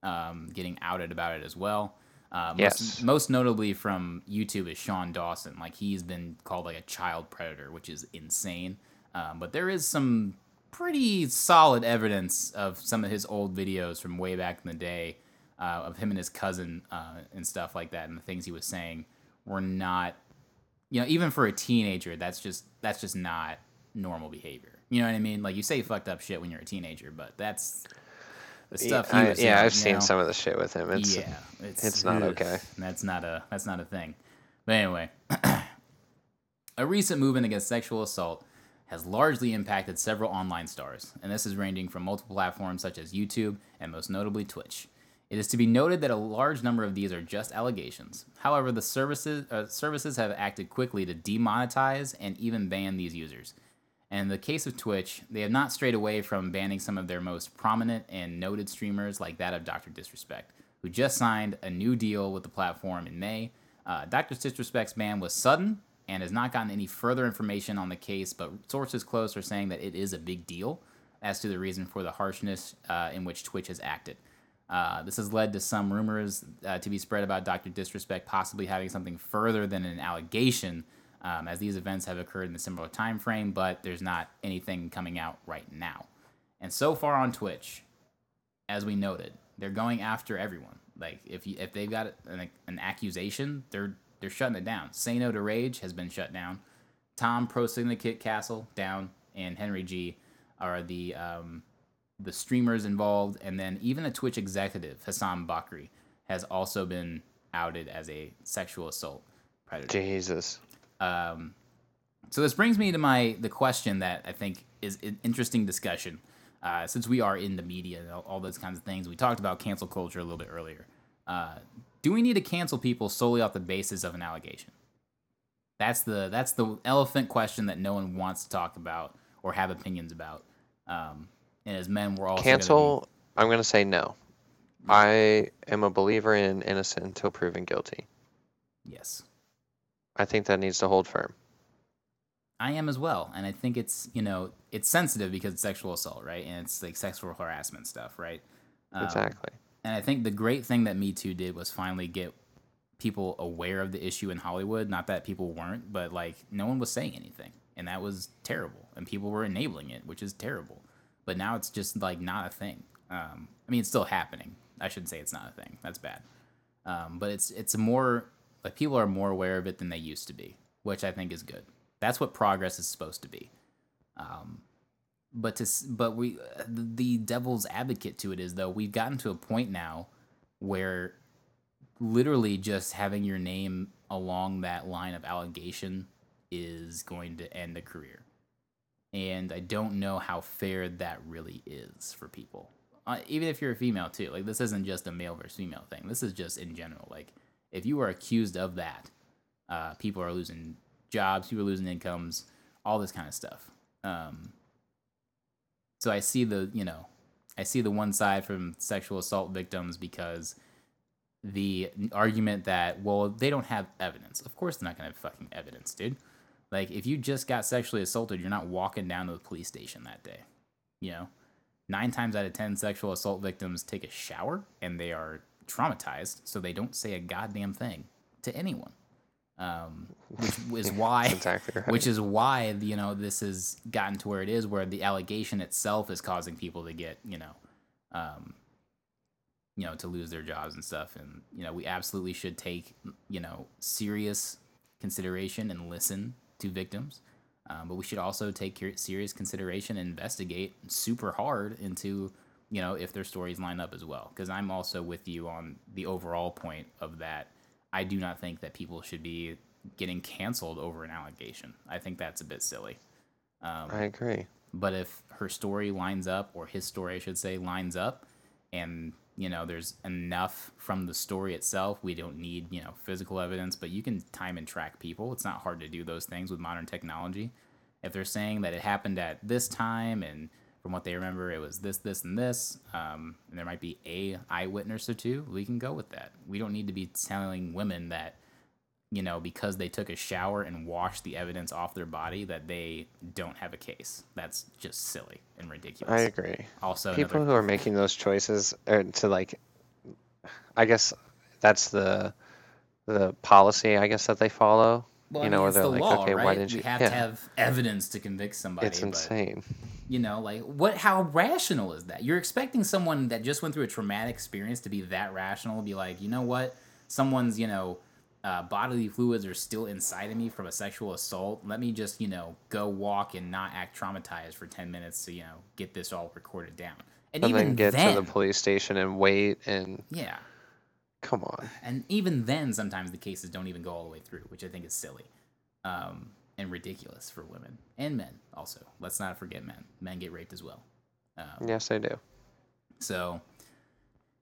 um, getting outed about it as well. Uh, most, Yes. most notably from YouTube is Shane Dawson. Like he's been called like a child predator, which is insane. Um, but there is some pretty solid evidence of some of his old videos from way back in the day uh, of him and his cousin uh, and stuff like that, and the things he was saying were not, you know, even for a teenager, that's just that's just not normal behavior. You know what I mean? Like you say fucked up shit when you're a teenager, but that's the stuff I- yeah, I've you seen know? some of the shit with him. It's yeah, it's it's not ugh, okay. That's not a that's not a thing. But anyway, (clears throat) a recent movement against sexual assault has largely impacted several online stars, and this is ranging from multiple platforms such as YouTube and most notably Twitch. It is to be noted that a large number of these are just allegations. However, the services uh, services have acted quickly to demonetize and even ban these users. And in the case of Twitch, they have not strayed away from banning some of their most prominent and noted streamers, like that of Dr. Disrespect, who just signed a new deal with the platform in May. Uh, Dr. Disrespect's ban was sudden and has not gotten any further information on the case, but sources close are saying that it is a big deal as to the reason for the harshness uh, in which Twitch has acted. Uh, this has led to some rumors uh, to be spread about Dr. Disrespect possibly having something further than an allegation, um, as these events have occurred in a similar time frame, but there's not anything coming out right now. And so far on Twitch, as we noted, they're going after everyone. Like if you if they've got an, an accusation, they're they're shutting it down. Say No to Rage has been shut down. Tom Pro Syndicate Cassell down, and Henry G are the um, the streamers involved, and then even a Twitch executive, Hassan Bakri, has also been outed as a sexual assault predator. Jesus. Um, so this brings me to my the question that I think is an interesting discussion. Uh, since we are in the media and all, all those kinds of things, we talked about cancel culture a little bit earlier. Uh, do we need to cancel people solely off the basis of an allegation? That's the that's the elephant question that no one wants to talk about or have opinions about. Um, and as men, we're also gonna be- Cancel. I'm gonna say no. I am a believer in innocent until proven guilty. yes, I think that needs to hold firm. I am as well, and I think it's you know it's sensitive because it's sexual assault, right? And it's like sexual harassment stuff, right? Um, Exactly. And I think the great thing that Me Too did was finally get people aware of the issue in Hollywood. Not that people weren't, but like no one was saying anything, and that was terrible. And people were enabling it, which is terrible. But now it's just like not a thing. Um, I mean, it's still happening. I shouldn't say it's not a thing. That's bad. Um, but it's it's more like people are more aware of it than they used to be, which I think is good. That's what progress is supposed to be. Um, but to but we the devil's advocate to it is though we've gotten to a point now where literally just having your name along that line of allegation is going to end a career. And i don't know how fair that really is for people. Uh, even if you're a female too. Like this isn't just a male versus female thing. This is just in general. Like if you are accused of that uh, people are losing jobs people are losing incomes all this kind of stuff. Um, so I see the you know, I see the one side from sexual assault victims because the argument that well they don't have evidence. Of course they're not gonna have fucking evidence, dude. Like if you just got sexually assaulted, you're not walking down to the police station that day. You know, nine times out of ten sexual assault victims take a shower and they are traumatized, so they don't say a goddamn thing to anyone. Um, (laughs) which is why Exactly right. which is why you know this has gotten to where it is where the allegation itself is causing people to get you know um you know to lose their jobs and stuff. And you know we absolutely should take you know serious consideration and listen to victims. Um, but we should also take serious consideration and investigate super hard into you know if their stories line up as well. Because i'm also with you on the overall point of that i do not think that people should be getting canceled over an allegation. I think that's a bit silly. Um, I agree. but if her story lines up or his story i should say lines up and you know there's enough from the story itself we don't need you know physical evidence but you can time and track people. It's not hard to do those things with modern technology. If they're saying that it happened at this time and from what they remember it was this this and this um, and there might be a eyewitness or two we can go with that we don't need to be telling women that you know, because they took a shower and washed the evidence off their body, that they don't have a case. That's just silly and ridiculous. I agree. Also, People another, who are making those choices or to like, I guess that's the the policy, I guess, that they follow. Well, you I know, mean, where it's they're the like, law, okay, right? why didn't you? have yeah, to have evidence to convict somebody. it's but, insane. You know, like what? How rational is that? You're expecting someone that just went through a traumatic experience to be that rational? Be like, you know what? Someone's, you know, uh, bodily fluids are still inside of me from a sexual assault. Let me just, you know, go walk and not act traumatized for ten minutes to, you know, get this all recorded down. And, And even then get then, to the police station and wait and yeah. come on. And even then, sometimes the cases don't even go all the way through, which I think is silly um, and ridiculous for women and men. Also, let's not forget men. Men get raped as well. Um, Yes, I do. so,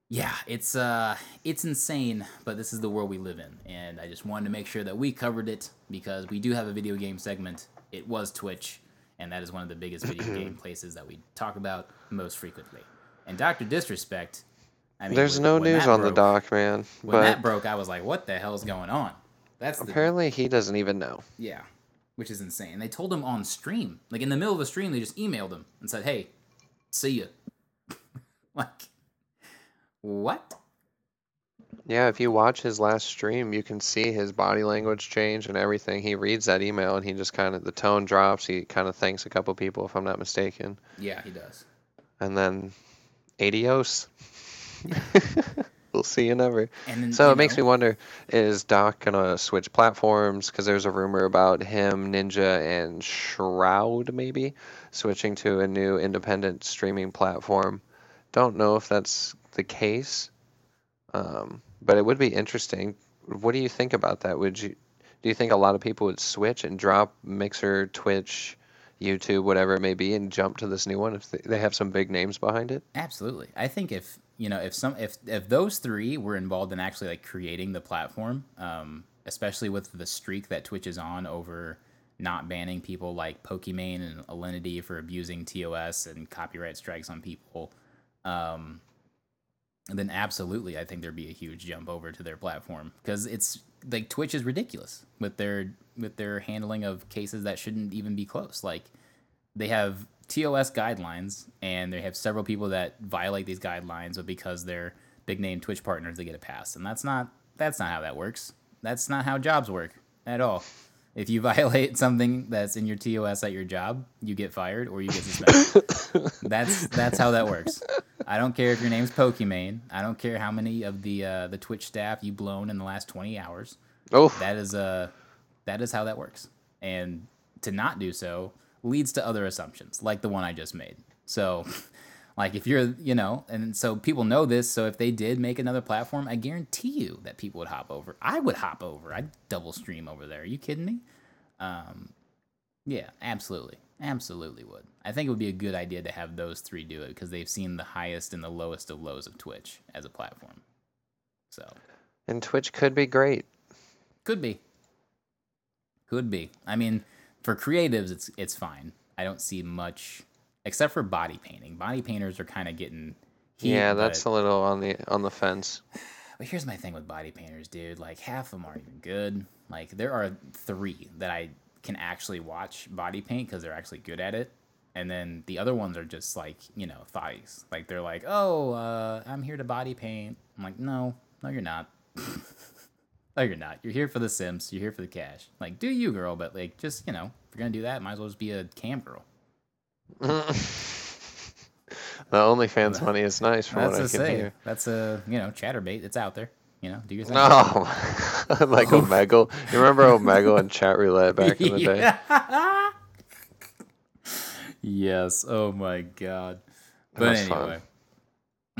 yeah, it's uh, it's insane, but this is the world we live in, and I just wanted to make sure that we covered it because we do have a video game segment. It was Twitch, and that is one of the biggest video (clears throat) game places that we talk about most frequently. And Doctor Disrespect. I mean, There's when- no when news on the doc, man. when But that broke, I was like, "What the hell's going on?" That's the apparently he doesn't even know. yeah, which is insane. They told him on stream, like in the middle of the stream, they just emailed him and said, "Hey, see you." (laughs) like, what? Yeah, if you watch his last stream, you can see his body language change and everything. He reads that email and he just kind of the tone drops. He kind of thanks a couple people, if I'm not mistaken, Yeah, he does. and then adios. (laughs) we'll see you never. Then, So you it makes me wonder: Is Doc gonna switch platforms? Because there's a rumor about him, Ninja, and Shroud maybe switching to a new independent streaming platform. Don't know if that's the case, um, but it would be interesting. What do you think about that? Would you do you think a lot of people would switch and drop Mixer, Twitch, YouTube, whatever it may be, and jump to this new one if they have some big names behind it? Absolutely. I think if you know if some if if those three were involved in actually like creating the platform, um, especially with the streak that Twitch is on over not banning people like Pokimane and Alinity for abusing TOS and copyright strikes on people, um, then absolutely I think there'd be a huge jump over to their platform because it's like Twitch is ridiculous with their with their handling of cases that shouldn't even be close. Like they have TOS guidelines, and they have several people that violate these guidelines, but because they're big name Twitch partners, they get a pass, and that's not that's not how that works. That's not how jobs work at all. If you (laughs) violate something that's in your TOS at your job, you get fired or you get suspended. (laughs) that's that's how that works. I don't care if your name's Pokimane. I don't care how many of the uh, the Twitch staff you've blown in the last twenty hours Oh, that is uh that is how that works and to not do so leads to other assumptions like the one i just made. So (laughs) like if you're you know and so people know this so if they did make another platform i guarantee you that people would hop over. I would hop over. I'd double stream over there. Are you kidding me? Um yeah absolutely. Absolutely would. I think it would be a good idea to have those three do it because they've seen the highest and the lowest of lows of twitch as a platform. So. And Twitch could be great. could be. Could be. I mean, for creatives, it's it's fine. I don't see much, except for body painting. Body painters are kind of getting. Heat, yeah, that's But, a little on the on the fence. but here's my thing with body painters, dude. Like half of them aren't even good. Like there are three that I can actually watch body paint because they're actually good at it. And then the other ones are just like, you know, thighs. Like they're like, oh, uh, I'm here to body paint. I'm like, no, no, you're not. (laughs) No, you're not. You're here for the Sims. You're here for the cash. Like, do you, girl? But like, just you know, if you're gonna do that, might as well just be a cam girl. (laughs) the OnlyFans money is nice from That's what I can say. hear. That's a you know Chaturbate. It's out there. You know, do your thing. No, (laughs) like oh. Omegle. You remember Omegle and (laughs) chat roulette back in the day? Yeah. yes. Oh my god. But was fun. anyway.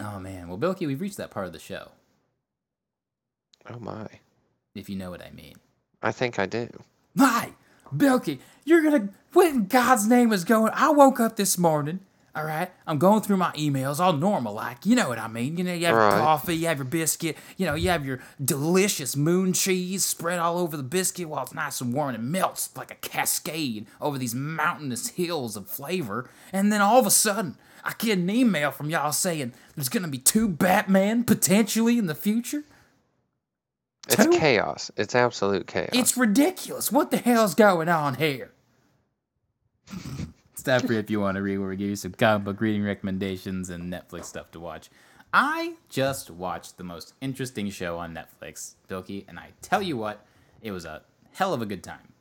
Oh man. Well, Bilky, we've reached that part of the show. Oh my, If you know what I mean. I think I do. My, Bilky, you're gonna. What in God's name is going? I woke up this morning. All right, I'm going through my emails, all normal like. You know what I mean? You know, you have Right. your coffee, you have your biscuit. You know, you have your delicious moon cheese spread all over the biscuit while it's nice and warm and it melts like a cascade over these mountainous hills of flavor. And then all of a sudden, I get an email from y'all saying there's gonna be two Batman potentially in the future. It's Two? chaos. It's absolute chaos. It's ridiculous. What the hell's going on here? (laughs) Stop free if you want to read, where we give you some comic book reading recommendations and Netflix stuff to watch. I just watched the most interesting show on Netflix, Bilky, and I tell you what, it was a hell of a good time.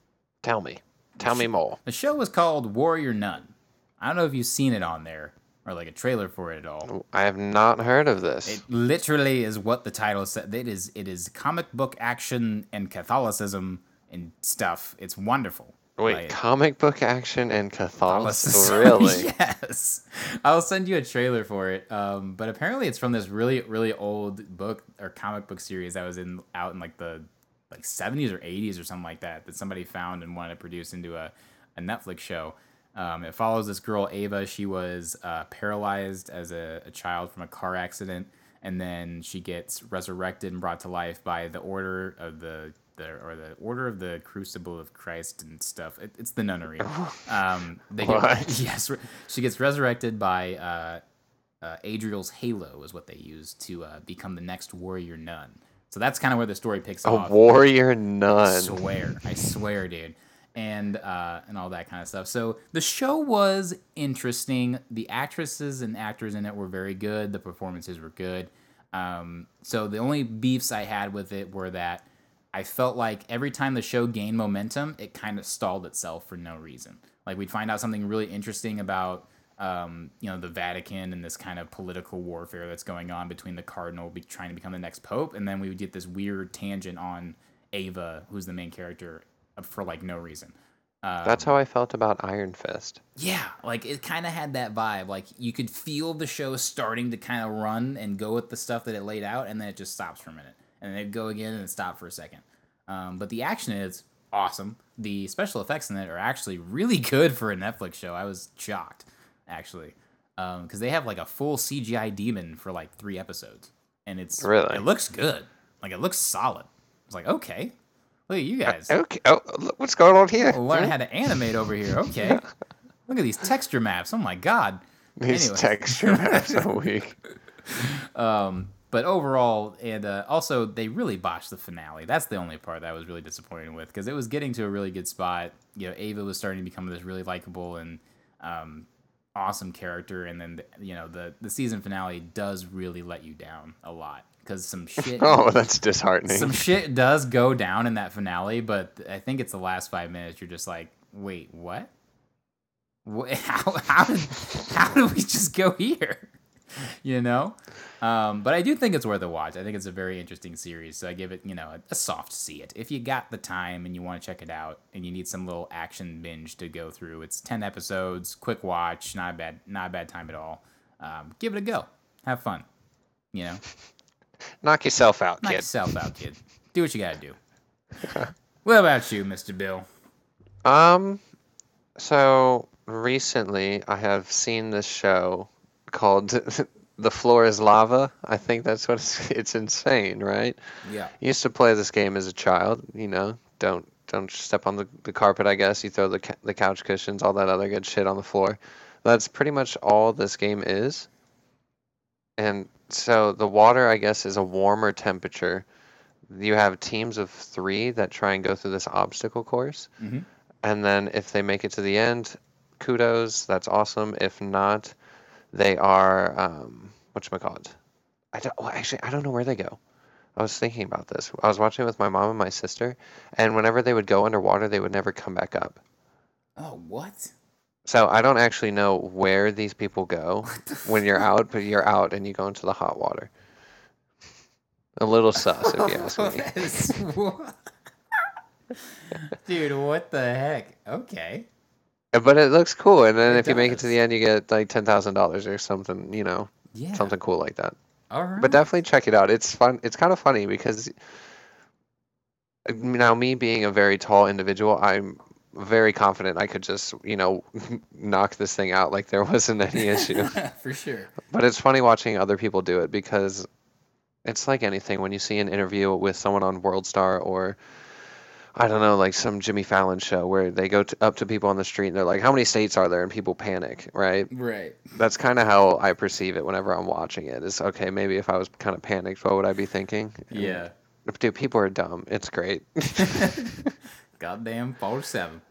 Tell me. Tell me more. The show was called Warrior Nun. I don't know if you've seen it on there or like a trailer for it at all. I have not heard of this. It literally is what the title said. It is it is comic book action and Catholicism and stuff. It's wonderful. Wait, Like, comic book action and Catholicism. (laughs) Really? yes. I'll send you a trailer for it. Um, but apparently it's from this really really old book or comic book series that was in out in like the like 70s or 80s or something like that that somebody found and wanted to produce into a, a Netflix show. Um, it follows this girl Ava. She was uh, paralyzed as a, a child from a car accident, and then she gets resurrected and brought to life by the order of the the or the order of the Crucible of Christ and stuff. It, it's the nunnery. (laughs) Um, they get, What? (laughs) yes, she gets resurrected by uh, uh, Adriel's halo is what they use to uh, become the next warrior nun. So that's kind of where the story picks A off. warrior nun. I swear, I swear, dude, and uh, and all that kind of stuff. So the show was interesting. The actresses and actors in it were very good. The performances were good. Um, so the only beefs I had with it were that I felt like every time the show gained momentum, it kind of stalled itself for no reason. Like we'd find out something really interesting about um, you know the Vatican and this kind of political warfare that's going on between the cardinal be trying to become the next pope, and then we would get this weird tangent on Ava, who's the main character, for like no reason. Uh, That's how I felt about Iron Fist. yeah, like it kind of had that vibe. Like you could feel the show starting to kind of run and go with the stuff that it laid out, and then it just stops for a minute, and then it'd go again and stop for a second. Um, but the action is awesome. The special effects in it are actually really good for a Netflix show. I was shocked, actually, because they have like a full CGI demon for like three episodes, and it's Really? it looks good. Like it looks solid. It's like okay, look at you guys. Okay. Oh, look what's going on here? Learn how to animate over here. Okay. (laughs) Look at these texture maps. Oh my god. These texture maps are (laughs) weak. Um, but overall, and uh, also they really botched the finale. That's the only part that I was really disappointed with because it was getting to a really good spot. You know, Ava was starting to become this really likable and um, awesome character, and then you know the the season finale does really let you down a lot because some (laughs) shit. Oh, that's disheartening. Some shit does go down in that finale, but I think it's the last five minutes. You're just like, wait, what? Wh- (laughs) How how did how did we just go here? (laughs) You know, um, but I do think it's worth a watch. I think it's a very interesting series, so I give it you know a, a soft see it. If you got the time and you want to check it out, and you need some little action binge to go through, it's ten episodes, quick watch, not a bad not a bad time at all. Um, give it a go, have fun. You know. Knock yourself out, Knock kid. Knock yourself out, kid. Do what you gotta do. (laughs) what about you, Mr. Bill? Um, so recently I have seen this show called (laughs) The Floor is Lava. I think that's what it's, (laughs) it's insane, right? Yeah. I used to play this game as a child, you know, don't don't step on the, the carpet, I guess. You throw the the couch cushions, all that other good shit on the floor. That's pretty much all this game is. And so the water, I guess, is a warmer temperature. You have teams of 3 that try and go through this obstacle course. Mhm. And then if they make it to the end, kudos, that's awesome. If not, they are um whatchamacallit? I don't well, actually I don't know where they go. I was thinking about this. I was watching it with my mom and my sister, and whenever they would go underwater, they would never come back up. Oh, what? So I don't actually know where these people go (laughs) when you're out, but you're out and you go into the hot water. A little sus, if you ask (laughs) me. That is- what? Dude, what the heck? Okay. But it looks cool, and then It if you make it to the end, you get like ten thousand dollars or something, you know, Yeah. something cool like that. All right. But definitely check it out. It's fun. It's kind of funny because uh, now me being a very tall individual, I'm very confident I could just, you know, (laughs) knock this thing out like there wasn't any (laughs) issue. For sure. but it's funny watching other people do it because it's like anything when you see an interview with someone on World Star or I don't know, like some Jimmy Fallon show where they go to, up to people on the street and they're like, "How many states are there?" and people panic, right? Right. That's kind of how I perceive it whenever I'm watching it. Is okay, maybe if I was kind of panicked, what would I be thinking? And, Yeah. Dude, people are dumb. It's great. (laughs) Goddamn 4 7.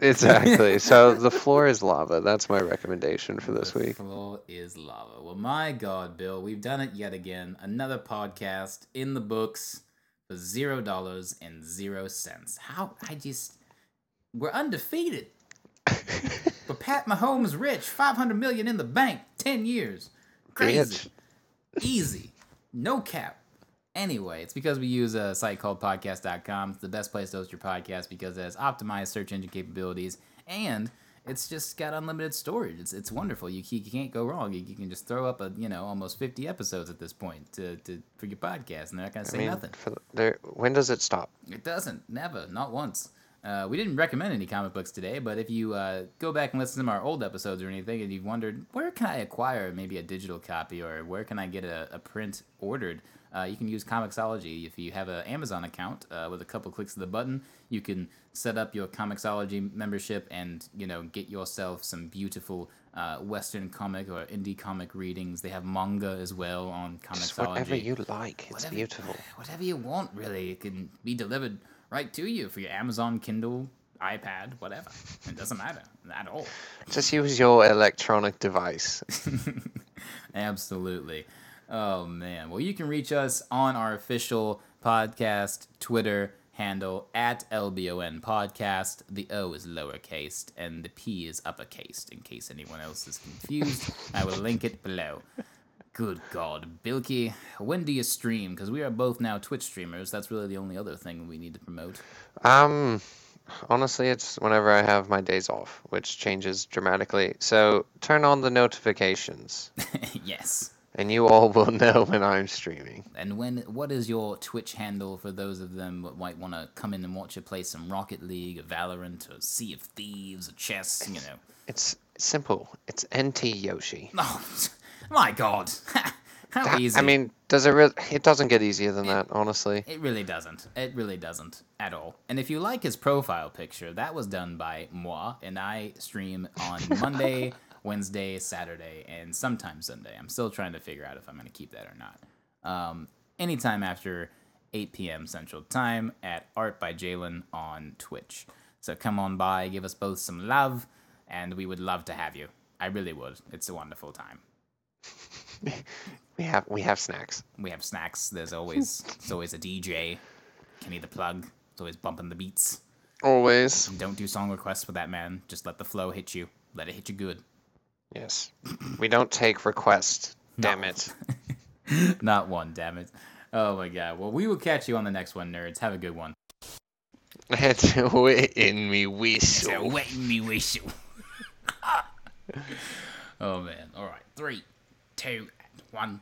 Exactly. (laughs) so the floor is lava. That's my recommendation for this the week. floor is lava. Well, my God, Bill, we've done it yet again. Another podcast in the books for zero dollars and zero cents. How I just we're undefeated. (laughs) but Pat Mahomes rich, five hundred million in the bank, ten years, crazy, easy, no cap. Anyway, it's because we use a site called podcast.com. It's the best place to host your podcast because it has optimized search engine capabilities and it's just got unlimited storage. It's, it's wonderful. You, you can't go wrong. You, you can just throw up a you know almost 50 episodes at this point to, to for your podcast and they're not going to say I mean, nothing. the, when does it stop? It doesn't. Never. Not once. Uh, we didn't recommend any comic books today, but if you uh, go back and listen to our old episodes or anything, and you've wondered where can I acquire maybe a digital copy or where can I get a, a print ordered, uh, you can use Comixology. If you have an Amazon account, uh, with a couple clicks of the button, you can set up your Comixology membership and you know get yourself some beautiful uh, Western comic or indie comic readings. They have manga as well on Just Comixology whatever you like. It's Whatever- beautiful. (sighs) whatever you want, really. It can be delivered right to you for your Amazon Kindle, iPad, whatever. It doesn't matter at all. Just use your electronic device. (laughs) Absolutely. Oh man. Well, you can reach us on our official podcast Twitter handle at LBON podcast. The O is lowercase and the P is uppercase in case anyone else is confused. I will link it below. Good God, Bilky, when do you stream? Because we are both now Twitch streamers. That's really the only other thing we need to promote. Um, honestly, it's whenever I have my days off, which changes dramatically. So turn on the notifications, (laughs) yes. And you all (laughs) will know when I'm streaming. And when what is your Twitch handle for those of them that might want to come in and watch you play some Rocket League, or Valorant, or Sea of Thieves, or chess? You know. It's simple. It's NT Yoshi. (laughs) Oh, my God! (laughs) How That- easy. I mean, does it really? It doesn't get easier than that, honestly. It really doesn't. It really doesn't at all. And if you like his profile picture, that was done by moi, and I stream on Monday, Wednesday, Saturday, and sometimes Sunday. I'm still trying to figure out if I'm going to keep that or not. Um, anytime after 8 p.m. Central Time at Art by Jalen on Twitch. So come on by, give us both some love, and we would love to have you. I really would. It's a wonderful time. (laughs) We have we have snacks. We have snacks. There's always there's always a DJ. Kenny the plug. It's always bumping the beats. Always. Don't do song requests with that man. Just let the flow hit you. Let it hit you good. Yes. We don't take requests. Damn No. it. (laughs) Not one, damn it. Oh my god. Well, we will catch you on the next one, nerds. Have a good one. It's in me whistle. So wet me whistle. (laughs) oh man. All right. Three, two, one.